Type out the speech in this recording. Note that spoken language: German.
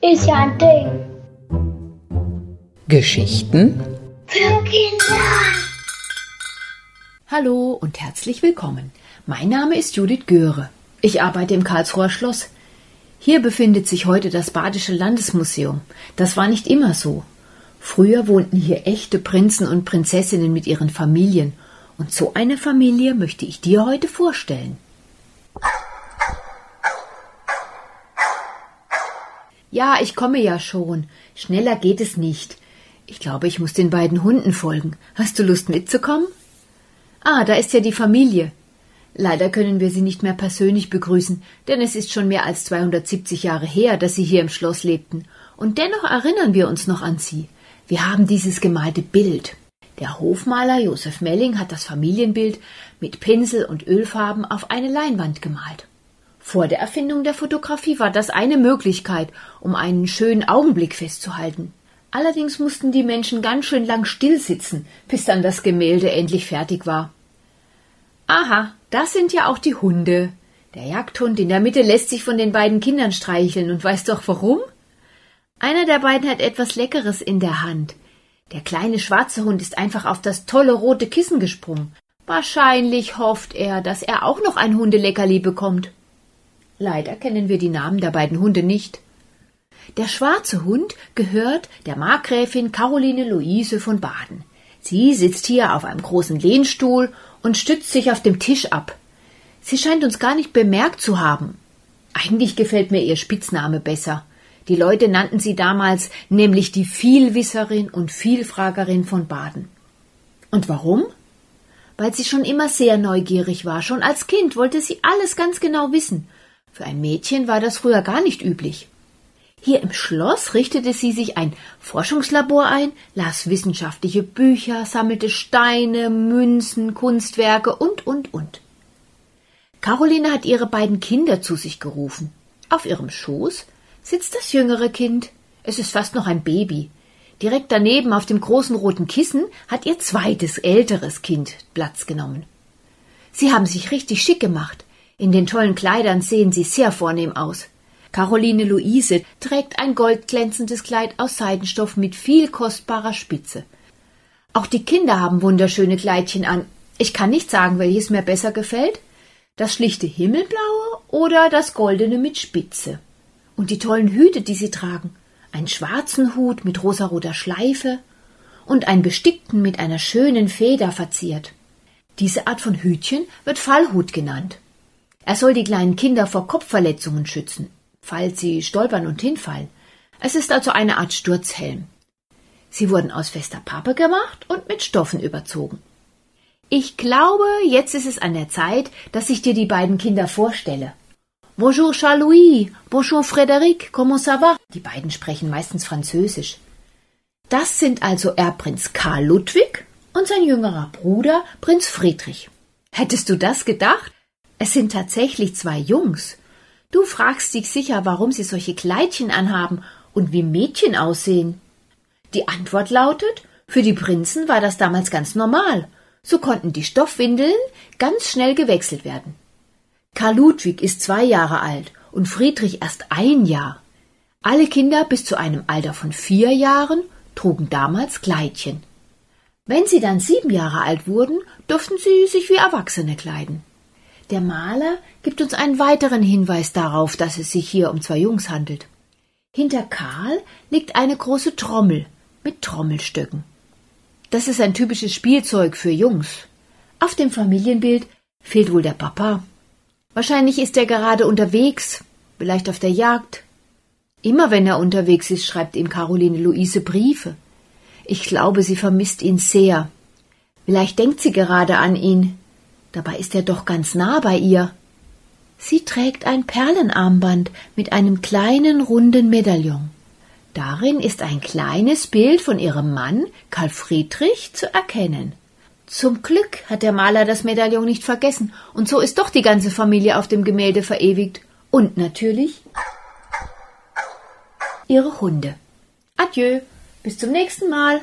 Ist ja ein Ding. Geschichten Für Kinder. Hallo und herzlich willkommen. Mein Name ist Judith Göre. Ich arbeite im Karlsruher Schloss. Hier befindet sich heute das Badische Landesmuseum. Das war nicht immer so. Früher wohnten hier echte Prinzen und Prinzessinnen mit ihren Familien. Und so eine Familie möchte ich dir heute vorstellen. Ja, ich komme ja schon. Schneller geht es nicht. Ich glaube, ich muss den beiden Hunden folgen. Hast du Lust mitzukommen? Ah, da ist ja die Familie. Leider können wir sie nicht mehr persönlich begrüßen, denn es ist schon mehr als 270 Jahre her, dass sie hier im Schloss lebten. Und dennoch erinnern wir uns noch an sie. Wir haben dieses gemalte Bild. Der Hofmaler Josef Melling hat das Familienbild mit Pinsel und Ölfarben auf eine Leinwand gemalt. Vor der Erfindung der Fotografie war das eine Möglichkeit, um einen schönen Augenblick festzuhalten. Allerdings mussten die Menschen ganz schön lang still sitzen, bis dann das Gemälde endlich fertig war. Aha, das sind ja auch die Hunde. Der Jagdhund in der Mitte lässt sich von den beiden Kindern streicheln und weißt doch warum? Einer der beiden hat etwas Leckeres in der Hand. Der kleine schwarze Hund ist einfach auf das tolle rote Kissen gesprungen. Wahrscheinlich hofft er, dass er auch noch ein Hundeleckerli bekommt. Leider kennen wir die Namen der beiden Hunde nicht. Der schwarze Hund gehört der Markgräfin Caroline Luise von Baden. Sie sitzt hier auf einem großen Lehnstuhl und stützt sich auf dem Tisch ab. Sie scheint uns gar nicht bemerkt zu haben. Eigentlich gefällt mir ihr Spitzname besser. Die Leute nannten sie damals nämlich die Vielwisserin und Vielfragerin von Baden. Und warum? Weil sie schon immer sehr neugierig war. Schon als Kind wollte sie alles ganz genau wissen. Für ein Mädchen war das früher gar nicht üblich. Hier im Schloss richtete sie sich ein Forschungslabor ein, las wissenschaftliche Bücher, sammelte Steine, Münzen, Kunstwerke und, und, und. Caroline hat ihre beiden Kinder zu sich gerufen. Auf ihrem Schoß sitzt das jüngere Kind. Es ist fast noch ein Baby. Direkt daneben auf dem großen roten Kissen hat ihr zweites, älteres Kind Platz genommen. Sie haben sich richtig schick gemacht. In den tollen Kleidern sehen sie sehr vornehm aus. Caroline Luise trägt ein goldglänzendes Kleid aus Seidenstoff mit viel kostbarer Spitze. Auch die Kinder haben wunderschöne Kleidchen an. Ich kann nicht sagen, welches mir besser gefällt. Das schlichte Himmelblaue oder das goldene mit Spitze. Und die tollen Hüte, die sie tragen. Einen schwarzen Hut mit rosaroter Schleife und einen bestickten mit einer schönen Feder verziert. Diese Art von Hütchen wird Fallhut genannt. Er soll die kleinen Kinder vor Kopfverletzungen schützen falls sie stolpern und hinfallen. Es ist also eine Art Sturzhelm. Sie wurden aus fester Pappe gemacht und mit Stoffen überzogen. Ich glaube, jetzt ist es an der Zeit, dass ich dir die beiden Kinder vorstelle. Bonjour Charles-Louis, bonjour Frédéric, comment ça va? Die beiden sprechen meistens Französisch. Das sind also Erbprinz Karl Ludwig und sein jüngerer Bruder Prinz Friedrich. Hättest du das gedacht? Es sind tatsächlich zwei Jungs. Du fragst dich sicher, warum sie solche Kleidchen anhaben und wie Mädchen aussehen. Die Antwort lautet, für die Prinzen war das damals ganz normal. So konnten die Stoffwindeln ganz schnell gewechselt werden. Karl Ludwig ist zwei Jahre alt und Friedrich erst ein Jahr. Alle Kinder bis zu einem Alter von vier Jahren trugen damals Kleidchen. Wenn sie dann sieben Jahre alt wurden, durften sie sich wie Erwachsene kleiden. Der Maler gibt uns einen weiteren Hinweis darauf, dass es sich hier um zwei Jungs handelt. Hinter Karl liegt eine große Trommel mit Trommelstöcken. Das ist ein typisches Spielzeug für Jungs. Auf dem Familienbild fehlt wohl der Papa. Wahrscheinlich ist er gerade unterwegs, vielleicht auf der Jagd. Immer wenn er unterwegs ist, schreibt ihm Caroline Luise Briefe. Ich glaube, sie vermisst ihn sehr. Vielleicht denkt sie gerade an ihn, Dabei ist er doch ganz nah bei ihr. Sie trägt ein Perlenarmband mit einem kleinen runden Medaillon. Darin ist ein kleines Bild von ihrem Mann, Karl Friedrich, zu erkennen. Zum Glück hat der Maler das Medaillon nicht vergessen, und so ist doch die ganze Familie auf dem Gemälde verewigt. Und natürlich ihre Hunde. Adieu, bis zum nächsten Mal.